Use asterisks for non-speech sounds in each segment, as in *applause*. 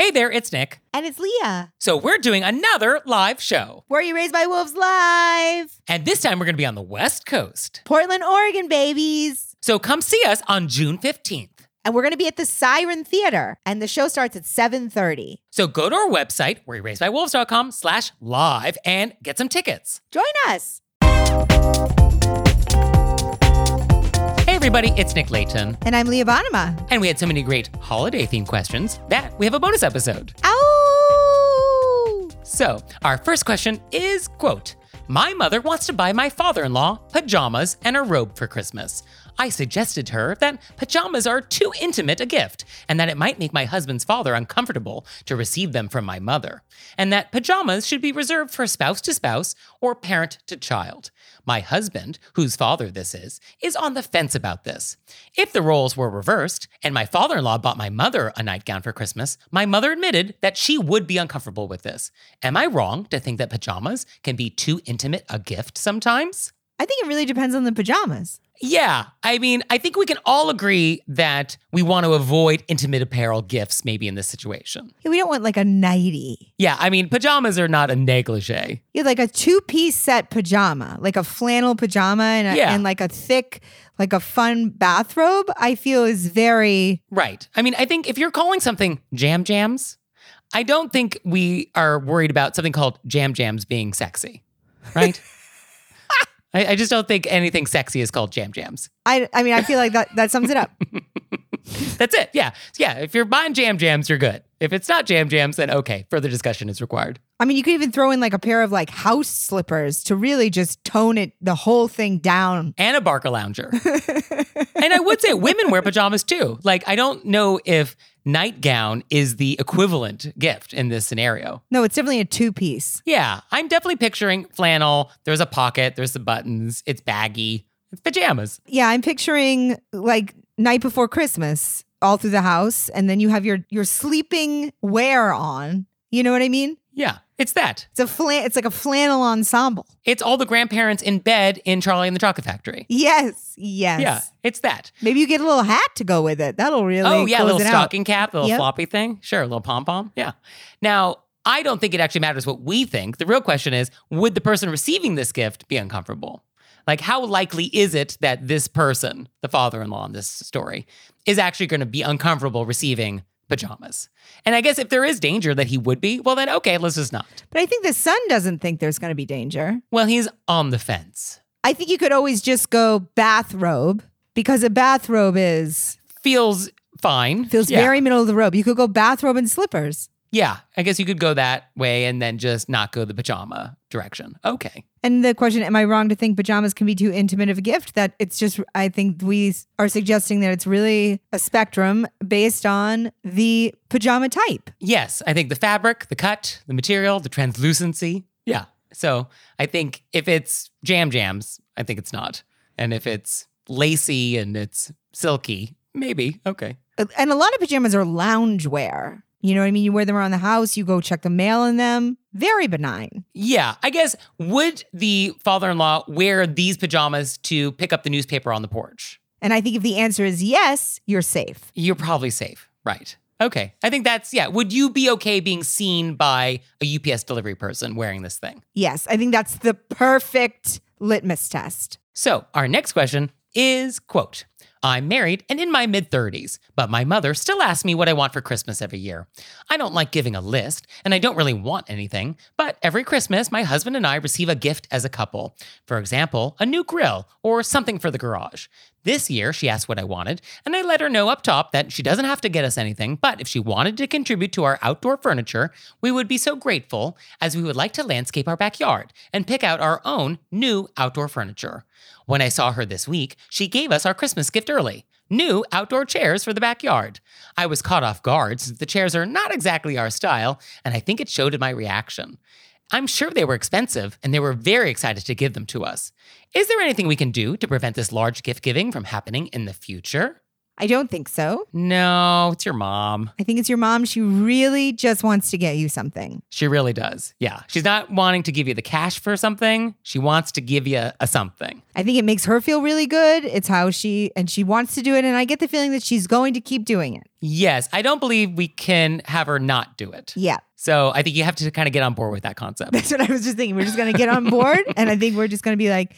Hey there, it's Nick. And it's Leah. So we're doing another live show. Were You Raised by Wolves Live? And this time we're going to be on the West Coast. Portland, Oregon, babies. So come see us on June 15th. And we're going to be at the Siren Theater. And the show starts at 7.30. So go to our website, wereraisedbywolves.com slash live and get some tickets. Join us. Everybody, it's Nick Leighton. And I'm Leah Bonnema. And we had so many great holiday themed questions that we have a bonus episode. Ow! So, our first question is quote, My mother wants to buy my father-in-law pajamas and a robe for Christmas. I suggested to her that pajamas are too intimate a gift and that it might make my husband's father uncomfortable to receive them from my mother, and that pajamas should be reserved for spouse to spouse or parent to child. My husband, whose father this is, is on the fence about this. If the roles were reversed and my father in law bought my mother a nightgown for Christmas, my mother admitted that she would be uncomfortable with this. Am I wrong to think that pajamas can be too intimate a gift sometimes? I think it really depends on the pajamas. Yeah, I mean, I think we can all agree that we want to avoid intimate apparel gifts maybe in this situation. We don't want like a nightie. Yeah, I mean, pajamas are not a negligee. Have like a two piece set pajama, like a flannel pajama and, a, Yeah. and like a thick, like a fun bathrobe, I feel is very, Right. I mean, I think if you're calling something jam jams, I don't think we are worried about something called jam jams being sexy, right? *laughs* I, I just don't think anything sexy is called jam jams. I, I mean, I feel like that, that sums it up. *laughs* That's it. Yeah. Yeah. If you're buying jam jams, you're good. If it's not jam jams, then okay, further discussion is required. I mean, you could even throw in like a pair of like house slippers to really just tone it, the whole thing down. And a Barca lounger. *laughs* and I would say women wear pajamas too. Like, I don't know if nightgown is the equivalent gift in this scenario. No, it's definitely a two piece. Yeah, I'm definitely picturing flannel. There's a pocket, there's the buttons, it's baggy. It's pajamas. Yeah, I'm picturing like night before Christmas all through the house, and then you have your your sleeping wear on. You know what I mean? Yeah, it's that. It's a flan. It's like a flannel ensemble. It's all the grandparents in bed in Charlie and the Chocolate Factory. Yes, yes. Yeah, it's that. Maybe you get a little hat to go with it. That'll really. oh, yeah, a little it out. stocking cap, a little Yep. floppy thing. Sure, a little pom pom. Yeah. Now, I don't think it actually matters what we think. The real question is would the person receiving this gift be uncomfortable? Like, how likely is it that this person, the father in law in this story, is actually going to be uncomfortable receiving pajamas? And I guess if there is danger that he would be, well, then okay, let's just not. But I think the son doesn't think there's going to be danger. Well, he's on the fence. I think you could always just go bathrobe because a bathrobe is Feels fine. feels Yeah. very middle of the robe. You could go bathrobe and slippers. Yeah, I guess you could go that way and then just not go the pajama direction. Okay. And the question, am I wrong to think pajamas can be too intimate of a gift? That it's just, I think we are suggesting that it's really a spectrum based on the pajama type. Yes, I think the fabric, the cut, the material, the translucency. Yeah. So I think if it's jam jams, I think it's not. And if it's lacy and it's silky, maybe. Okay. And a lot of pajamas are lounge wear. You know what I mean? You wear them around the house, you go check the mail in them. Very benign. Yeah. I guess would the father in law wear these pajamas to pick up the newspaper on the porch? And I think if the answer is yes, you're safe. You're probably safe. Right. Okay. I think that's, yeah. Would you be okay being seen by a UPS delivery person wearing this thing? Yes, I think that's the perfect litmus test. So, our next question is quote, I'm married and in my mid 30s, but my mother still asks me what I want for Christmas every year. I don't like giving a list, and I don't really want anything, but every Christmas, my husband and I receive a gift as a couple. For example, a new grill or something for the garage. This year, she asked what I wanted, and I let her know up top that she doesn't have to get us anything, but if she wanted to contribute to our outdoor furniture, we would be so grateful as we would like to landscape our backyard and pick out our own new outdoor furniture. When I saw her this week, she gave us our Christmas gift early new outdoor chairs for the backyard. I was caught off guard since the chairs are not exactly our style, and I think it showed in my reaction. I'm sure they were expensive, and they were very excited to give them to us. Is there anything we can do to prevent this large gift giving from happening in the future? I don't think so. No, it's your mom. I think it's your mom. She really just wants to get you something. She really does. Yeah. She's not wanting to give you the cash for something. She wants to give you a something. I think it makes her feel really good. It's how she, and she wants to do it. And I get the feeling that she's going to keep doing it. Yes. I don't believe we can have her not do it. Yeah. So I think you have to kind of get on board with that concept. That's what I was just thinking. We're just going to get on board. and I think we're just going to be like,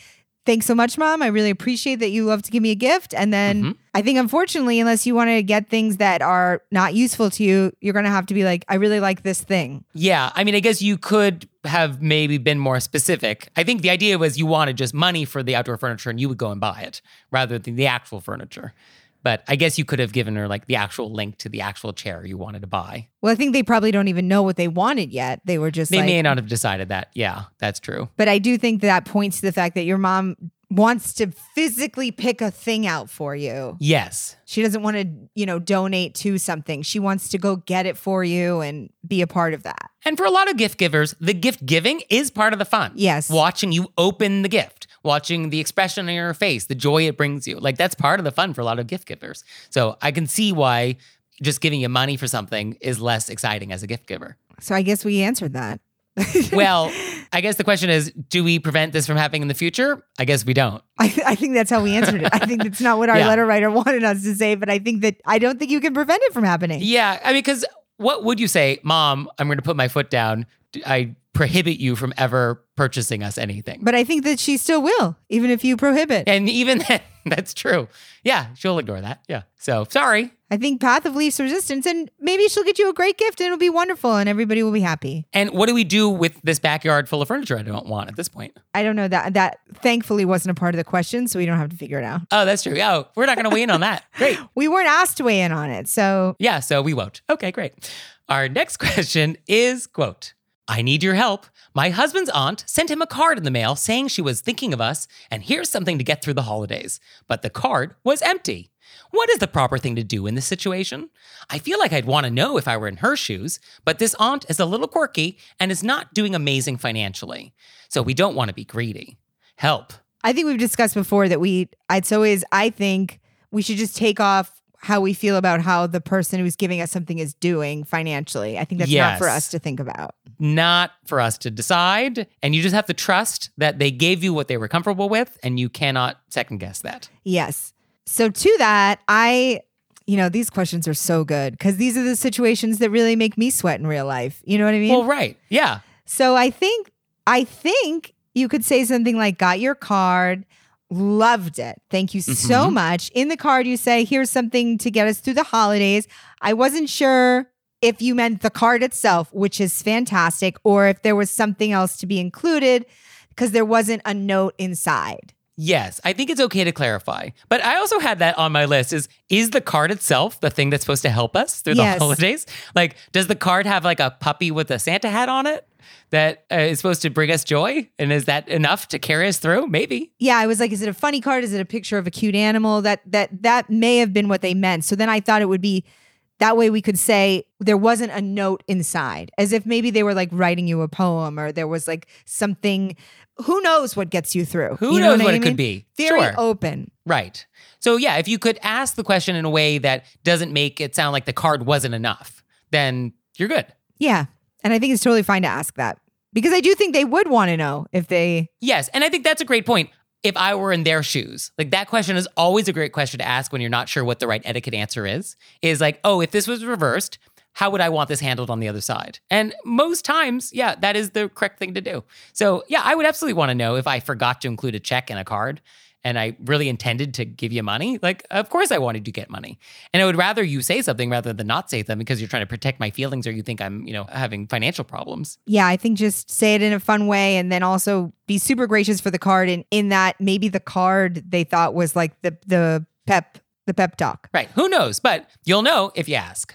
thanks so much, mom. I really appreciate that you love to give me a gift. And then Mhm. I think, unfortunately, unless you want to get things that are not useful to you, you're going to have to be like, I really like this thing. Yeah, I mean, I guess you could have maybe been more specific. I think the idea was you wanted just money for the outdoor furniture and you would go and buy it rather than the actual furniture. But I guess you could have given her like the actual link to the actual chair you wanted to buy. Well, I think they probably don't even know what they wanted yet. They were just They like, may not have decided that. Yeah, that's true. but I do think that points to the fact that your mom wants to physically pick a thing out for you. Yes. She doesn't want to, you know, donate to something. She wants to go get it for you and be a part of that. And for a lot of gift givers, the gift giving is part of the fun. Yes. Watching you open the gift, watching the expression on your face, the joy it brings you. Like that's part of the fun for a lot of gift givers. So I can see why just giving you money for something is less exciting as a gift giver. So I guess we answered that. *laughs* Well, I guess the question is do we prevent this from happening in the future? I guess we don't. I, I think that's how we answered it. I think that's not what our Yeah. letter writer *laughs* wanted us to say, but I think that I don't think you can prevent it from happening. Yeah. I mean, because what would you say, Mom, I'm going to put my foot down. I prohibit you from ever purchasing us anything. But I think that she still will, even if you prohibit. and even *laughs* then, that's true. Yeah, she'll ignore that. Yeah. So sorry. I think path of least resistance, and maybe she'll get you a great gift and it'll be wonderful and everybody will be happy. And what do we do with this backyard full of furniture I don't want at this point? I don't know that that thankfully wasn't a part of the question, so we don't have to figure it out. Oh, that's true. Oh, we're not going to weigh in on that. *laughs* Great. We weren't asked to weigh in on it, so Yeah, so we won't. Okay, great. Our next *laughs* question is quote, I need your help. My husband's aunt sent him a card in the mail saying she was thinking of us and here's something to get through the holidays. But the card was empty. What is the proper thing to do in this situation? I feel like I'd want to know if I were in her shoes, but this aunt is a little quirky and is not doing amazing financially. So we don't want to be greedy. Help. I think we've discussed before that we it's always I think we should just take off how we feel about how the person who's giving us something is doing financially. I think that's not for us to think about. not for us to decide. And you just have to trust that they gave you what they were comfortable with, and you cannot second guess that. Yes. So to that, I you know, these questions are so good because these are the situations that really make me sweat in real life. You know what I mean? Well, right. Yeah. So I think I think you could say something like got your card, loved it. Thank you so Mhm. much. In the card you say here's something to get us through the holidays. I wasn't sure if you meant the card itself, which is fantastic, or if there was something else to be included because there wasn't a note inside. Yes, I think it's okay to clarify. But I also had that on my list is is the card itself the thing that's supposed to help us through Yes. the holidays? Like does the card have like a puppy with a Santa hat on it that uh, is supposed to bring us joy? And is that enough to carry us through? Maybe. Yeah, I was like, is it a funny card? Is it a picture of a cute animal? That that that may have been what they meant. So then I thought it would be that way we could say there wasn't a note inside, as if maybe they were like writing you a poem or there was like something. Who knows what gets you through? Who You know knows what, I it could be? Very sure. open. Right. So, yeah, if you could ask the question in a way that doesn't make it sound like the card wasn't enough, then you're good. Yeah, and I think it's totally fine to ask that because I do think they would want to know if they. Yes. And I think that's a great point. If I were in their shoes, like that question is always a great question to ask when you're not sure what the right etiquette answer is. Is like, oh, if this was reversed, how would I want this handled on the other side? And most times, yeah, that is the correct thing to do. So, yeah, I would absolutely want to know if I forgot to include a check and a card. And I really intended to give you money, like, of course I wanted to get money. And I would rather you say something rather than not say something because you're trying to protect my feelings or you think I'm, you know, having financial problems. Yeah, I think just say it in a fun way and then also be super gracious for the card and in that maybe the card they thought was like the the pep the pep talk. Right. Who knows? But you'll know if you ask.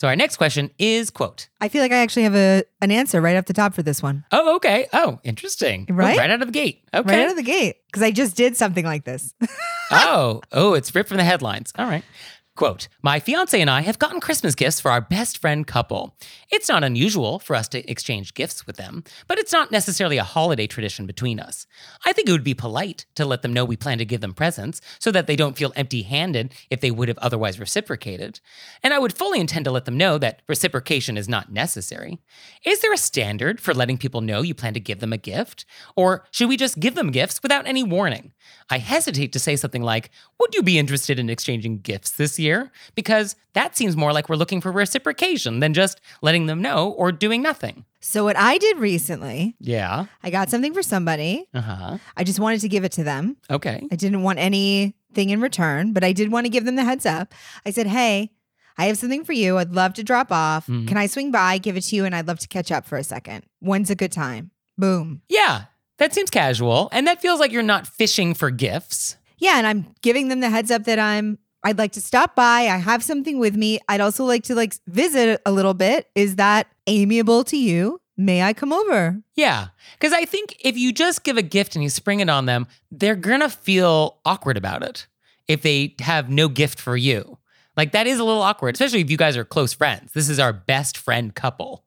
So our next question is quote, I feel like I actually have a an answer right off the top for this one. Oh, okay. Oh, interesting. Oh, Right? right out of the gate. Okay. Right out of the gate. Because I just did something like this. *laughs* oh, oh, it's ripped from the headlines. All right. Quote My fiance and I have gotten Christmas gifts for our best friend couple. It's not unusual for us to exchange gifts with them, but it's not necessarily a holiday tradition between us. I think it would be polite to let them know we plan to give them presents so that they don't feel empty handed if they would have otherwise reciprocated. And I would fully intend to let them know that reciprocation is not necessary. Is there a standard for letting people know you plan to give them a gift? Or should we just give them gifts without any warning? I hesitate to say something like, Would you be interested in exchanging gifts this year? Because that seems more like we're looking for reciprocation than just letting them know or doing nothing. so what I did recently, Yeah. I got something for somebody. Uh huh. I just wanted to give it to them. Okay. I didn't want anything in return, but I did want to give them the heads up. I said, Hey, I have something for you. I'd love to drop off. Mhm. Can I swing by, give it to you, and I'd love to catch up for a second? When's a good time? Boom. Yeah. That seems casual. And that feels like you're not fishing for gifts. Yeah, and I'm giving them the heads up that I'm I'd like to stop by. I have something with me. I'd also like to like visit a little bit. Is that amiable to you? May I come over? Yeah. Because I think if you just give a gift and you spring it on them, they're going to feel awkward about it if they have no gift for you. Like that is a little awkward, especially if you guys are close friends. This is our best friend couple.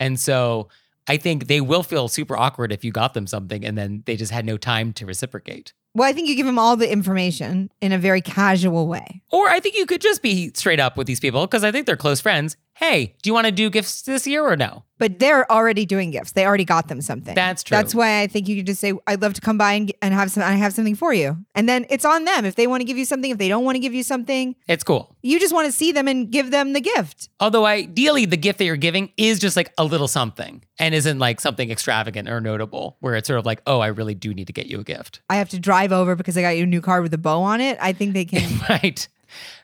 And so I think they will feel super awkward if you got them something and then they just had no time to reciprocate. Well, I think you give them all the information in a very casual way. Or I think you could just be straight up with these people because I think they're close friends. Hey, do you want to do gifts this year or no? But they're already doing gifts. They already got them something. That's true. That's why I think you could just say, "I'd love to come by and, and have some. I have something for you." And then it's on them if they want to give you something. If they don't want to give you something, It's cool. you just want to see them and give them the gift. Although ideally the gift that you're giving is just like a little something and isn't like something extravagant or notable where it's sort of like, oh, I really do need to get you a gift. I have to drive over because I got you a new car with a bow on it. I think they *laughs* can. right.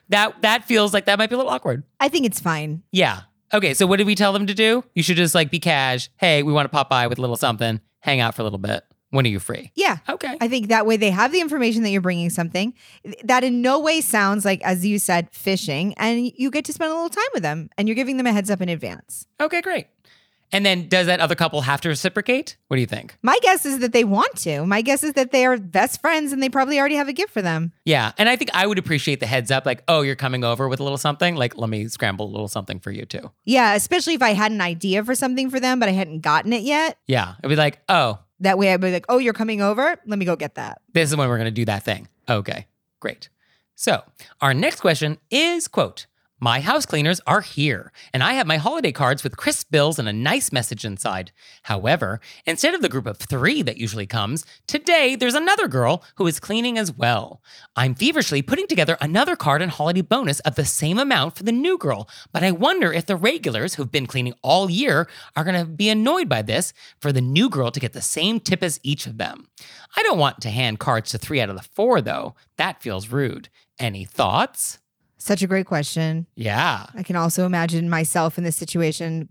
That that feels like that might be a little awkward. I think it's fine. Yeah. Okay, so what did we tell them to do? You should just like be cash. Hey, we want to pop by with a little something, hang out for a little bit. When are you free? Yeah. Okay. I think that way they have the information that you're bringing something that in no way sounds like, as you said, fishing, and you get to spend a little time with them and you're giving them a heads up in advance. Okay, great. And then does that other couple have to reciprocate? What do you think? My guess is that they want to. My guess is that they are best friends and they probably already have a gift for them. Yeah. And I think I would appreciate the heads up like, oh, you're coming over with a little something. Like, let me scramble a little something for you too. Yeah, especially if I had an idea for something for them, but I hadn't gotten it yet. Yeah. It'd be like, oh, That way I'd be like, oh, you're coming over? Let me go get that. this is when we're going to do that thing. Okay, great. So, our next question is quote, my house cleaners are here, and I have my holiday cards with crisp bills and a nice message inside. However, instead of the group of three that usually comes, today there's another girl who is cleaning as well. I'm feverishly putting together another card and holiday bonus of the same amount for the new girl, but I wonder if the regulars who've been cleaning all year are going to be annoyed by this for the new girl to get the same tip as each of them. I don't want to hand cards to three out of the four, though. That feels rude. Any thoughts? Such a great question. Yeah. I can also imagine myself in this situation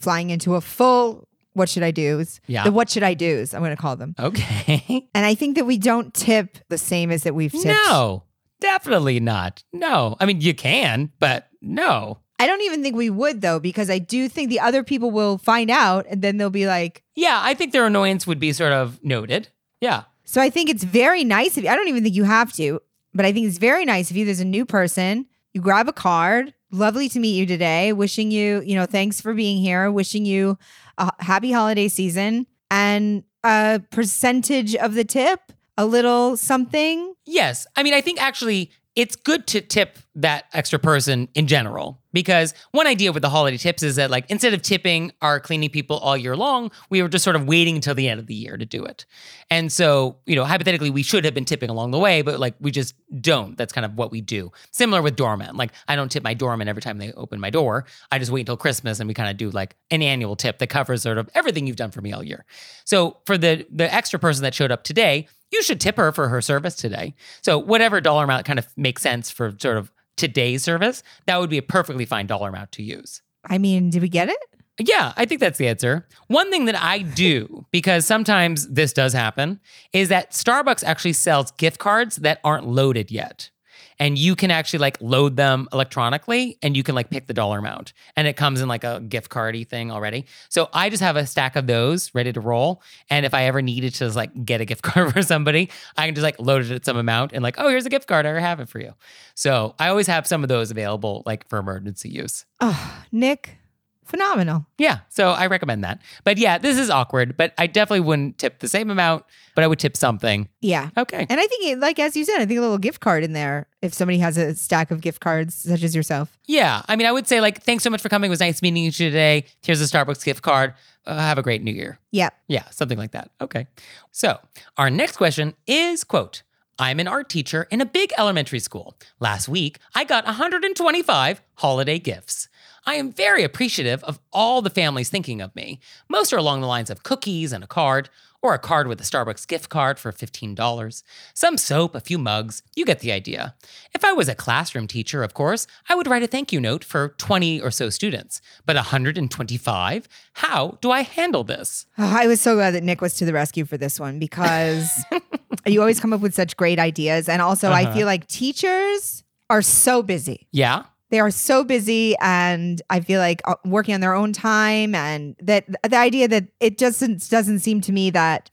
flying into a full what should I do's? Yeah. The what should I do's, I'm going to call them. Okay. *laughs* And I think that we don't tip the same as that we've tipped. no, definitely not. No. I mean, you can, but no. I don't even think we would though, because I do think the other people will find out and then they'll be like, Yeah, I think their annoyance would be sort of noted. Yeah. so I think it's very nice if I don't even think you have to, but I think it's very nice of you there's a new person, you grab a card. Lovely to meet you today. Wishing you, you know, thanks for being here. Wishing you a happy holiday season and a percentage of the tip, a little something. Yes. I mean, I think actually it's good to tip that extra person in general because one idea with the holiday tips is that, like, instead of tipping our cleaning people all year long, we were just sort of waiting until the end of the year to do it. And so, you know, hypothetically, we should have been tipping along the way, but like, we just don't. That's kind of what we do. Similar with doorman. Like, I don't tip my doorman every time they open my door. I just wait until Christmas and we kind of do like an annual tip that covers sort of everything you've done for me all year. So, for the the extra person that showed up today, you should tip her for her service today. So whatever dollar amount kind of makes sense for sort of today's service, that would be a perfectly fine dollar amount to use. I mean, did we get it? Yeah, I think that's the answer. One thing that I do, *laughs* because sometimes this does happen, is that Starbucks actually sells gift cards that aren't loaded yet. And you can actually like load them electronically and you can like pick the dollar amount. And it comes in like a gift cardy thing already. So I just have a stack of those ready to roll. And if I ever needed to like get a gift *laughs* card for somebody, I can just like load it at some amount and like, oh, here's a gift card. I have it for you. So I always have some of those available like for emergency use. Oh, Nick, phenomenal. Yeah, so I recommend that. But yeah, this is awkward, but I definitely wouldn't tip the same amount, but I would tip something. Yeah. Okay. And I think, like as you said, I think a little gift card in there if somebody has a stack of gift cards, such as yourself. Yeah, I mean, I would say like, thanks so much for coming. It was nice meeting you today. Here's a Starbucks gift card. Uh, have a great new year. Yeah. Yeah, something like that. Okay. So our next question is quote, I'm an art teacher in a big elementary school. Last week, I got 125 holiday gifts. I am very appreciative of all the families thinking of me. Most are along the lines of cookies and a card, or a card with a Starbucks gift card for $15. Some soap, a few mugs. You get the idea. If I was a classroom teacher, of course, I would write a thank you note for 20 or so students. But 125? How do I handle this? Oh, I was so glad that Nick was to the rescue for this one because *laughs* you always come up with such great ideas. And also, I Uh-huh. feel like teachers are so busy. Yeah? They are so busy, and I feel like uh, working on their own time, and that the idea that it doesn't doesn't seem to me that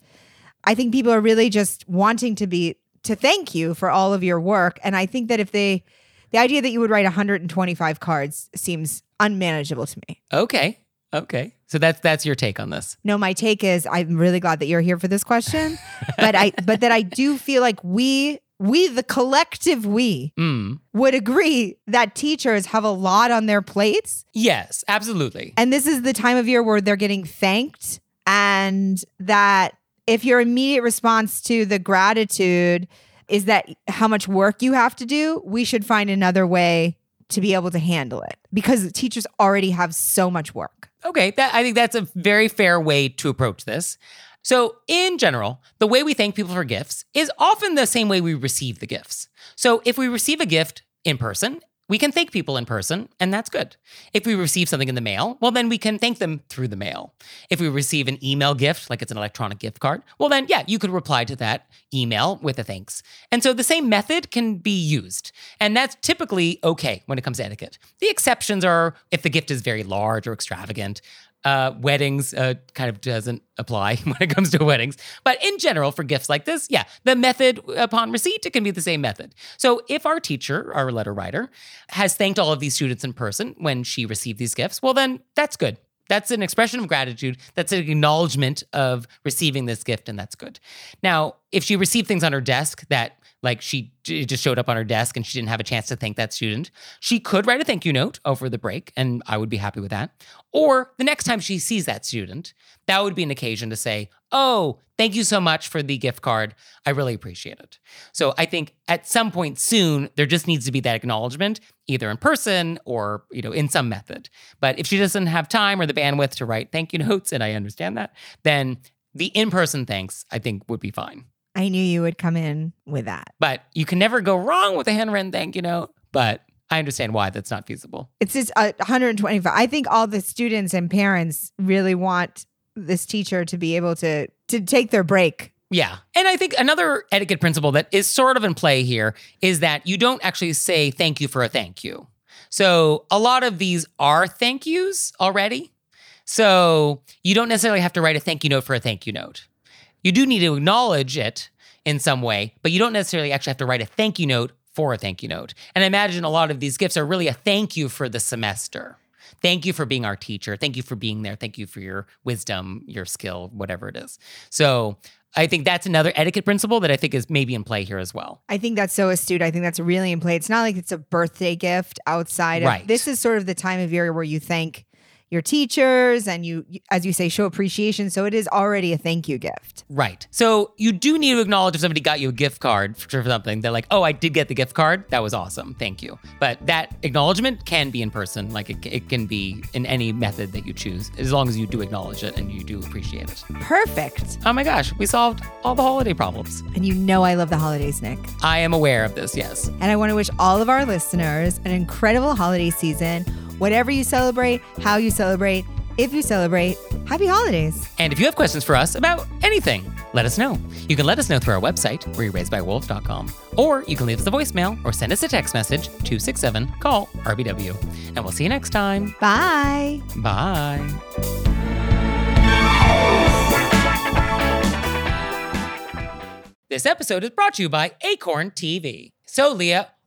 I think people are really just wanting to be to thank you for all of your work, and I think that if they, the idea that you would write 125 cards seems unmanageable to me. Okay. Okay. So that's that's your take on this. No, my take is I'm really glad that you're here for this question, but I but that I do feel like we we the collective we Mm. would agree that teachers have a lot on their plates Yes, absolutely. and this is the time of year where they're getting thanked and that if your immediate response to the gratitude is that how much work you have to do, we should find another way to be able to handle it because teachers already have so much work. Okay, that I think that's a very fair way to approach this. So, in general, the way we thank people for gifts is often the same way we receive the gifts. So, if we receive a gift in person, we can thank people in person, and that's good. If we receive something in the mail, well, then we can thank them through the mail. If we receive an email gift, like it's an electronic gift card, well, then, yeah, you could reply to that email with a thanks. And so the same method can be used. And that's typically okay when it comes to etiquette. The exceptions are if the gift is very large or extravagant. Uh, weddings uh, kind of doesn't apply *laughs* when it comes to weddings. But in general, for gifts like this, yeah, the method upon receipt, it can be the same method. So if our teacher, our letter writer, has thanked all of these students in person when she received these gifts, well, then that's good. That's an expression of gratitude. That's an acknowledgement of receiving this gift, and that's good. Now, if she received things on her desk that like she just showed up on her desk and she didn't have a chance to thank that student, she could write a thank you note over the break, and I would be happy with that. Or the next time she sees that student, that would be an occasion to say, Oh, thank you so much for the gift card. I really appreciate it. So I think at some point soon, there just needs to be that acknowledgement, either in person or, you know, in some method. But if she doesn't have time or the bandwidth to write thank you *laughs* notes, and I understand that, then the in-person thanks, I think, would be fine. I knew you would come in with that. But you can never go wrong with a handwritten thank you note. But I understand why that's not feasible. It's just uh, 125. I think all the students and parents really want this teacher to be able to to take their break. Yeah. And I think another etiquette principle that is sort of in play here is that you don't actually say thank you for a thank you. So a lot of these are thank yous already. So you don't necessarily have to write a thank you note for a thank you note. You do need to acknowledge it in some way, but you don't necessarily actually have to write a thank you note for a thank you note. And I imagine a lot of these gifts are really a thank you for the semester. Thank you for being our teacher. Thank you for being there. Thank you for your wisdom, your skill, whatever it is. So I think that's another etiquette principle that I think is maybe in play here as well. I think that's so astute. I think that's really in play. It's not like it's a birthday gift outside of Right. this is sort of the time of year where you thank your teachers and you as you say show appreciation. So it is already a thank you gift. Right. So you do need to acknowledge if somebody got you a gift card for something. They're like, oh, I did get the gift card. That was awesome. Thank you. But that acknowledgement can be in person. Like it, it can be in any method that you choose, as long as you do acknowledge it and you do appreciate it. Perfect. Oh my gosh, we solved all the holiday problems. And you know I love the holidays, Nick. I am aware of this, yes. And I want to wish all of our listeners an incredible holiday season. Whatever you celebrate, how you celebrate, if you celebrate, happy holidays. And if you have questions for us about anything, let us know. You can let us know through our website, wereraisedbywolves.com, or you can leave us a voicemail or send us a text message 267 call RBW. And we'll see you next time. Bye. Bye. This episode is brought to you by Acorn TV. So, Leah,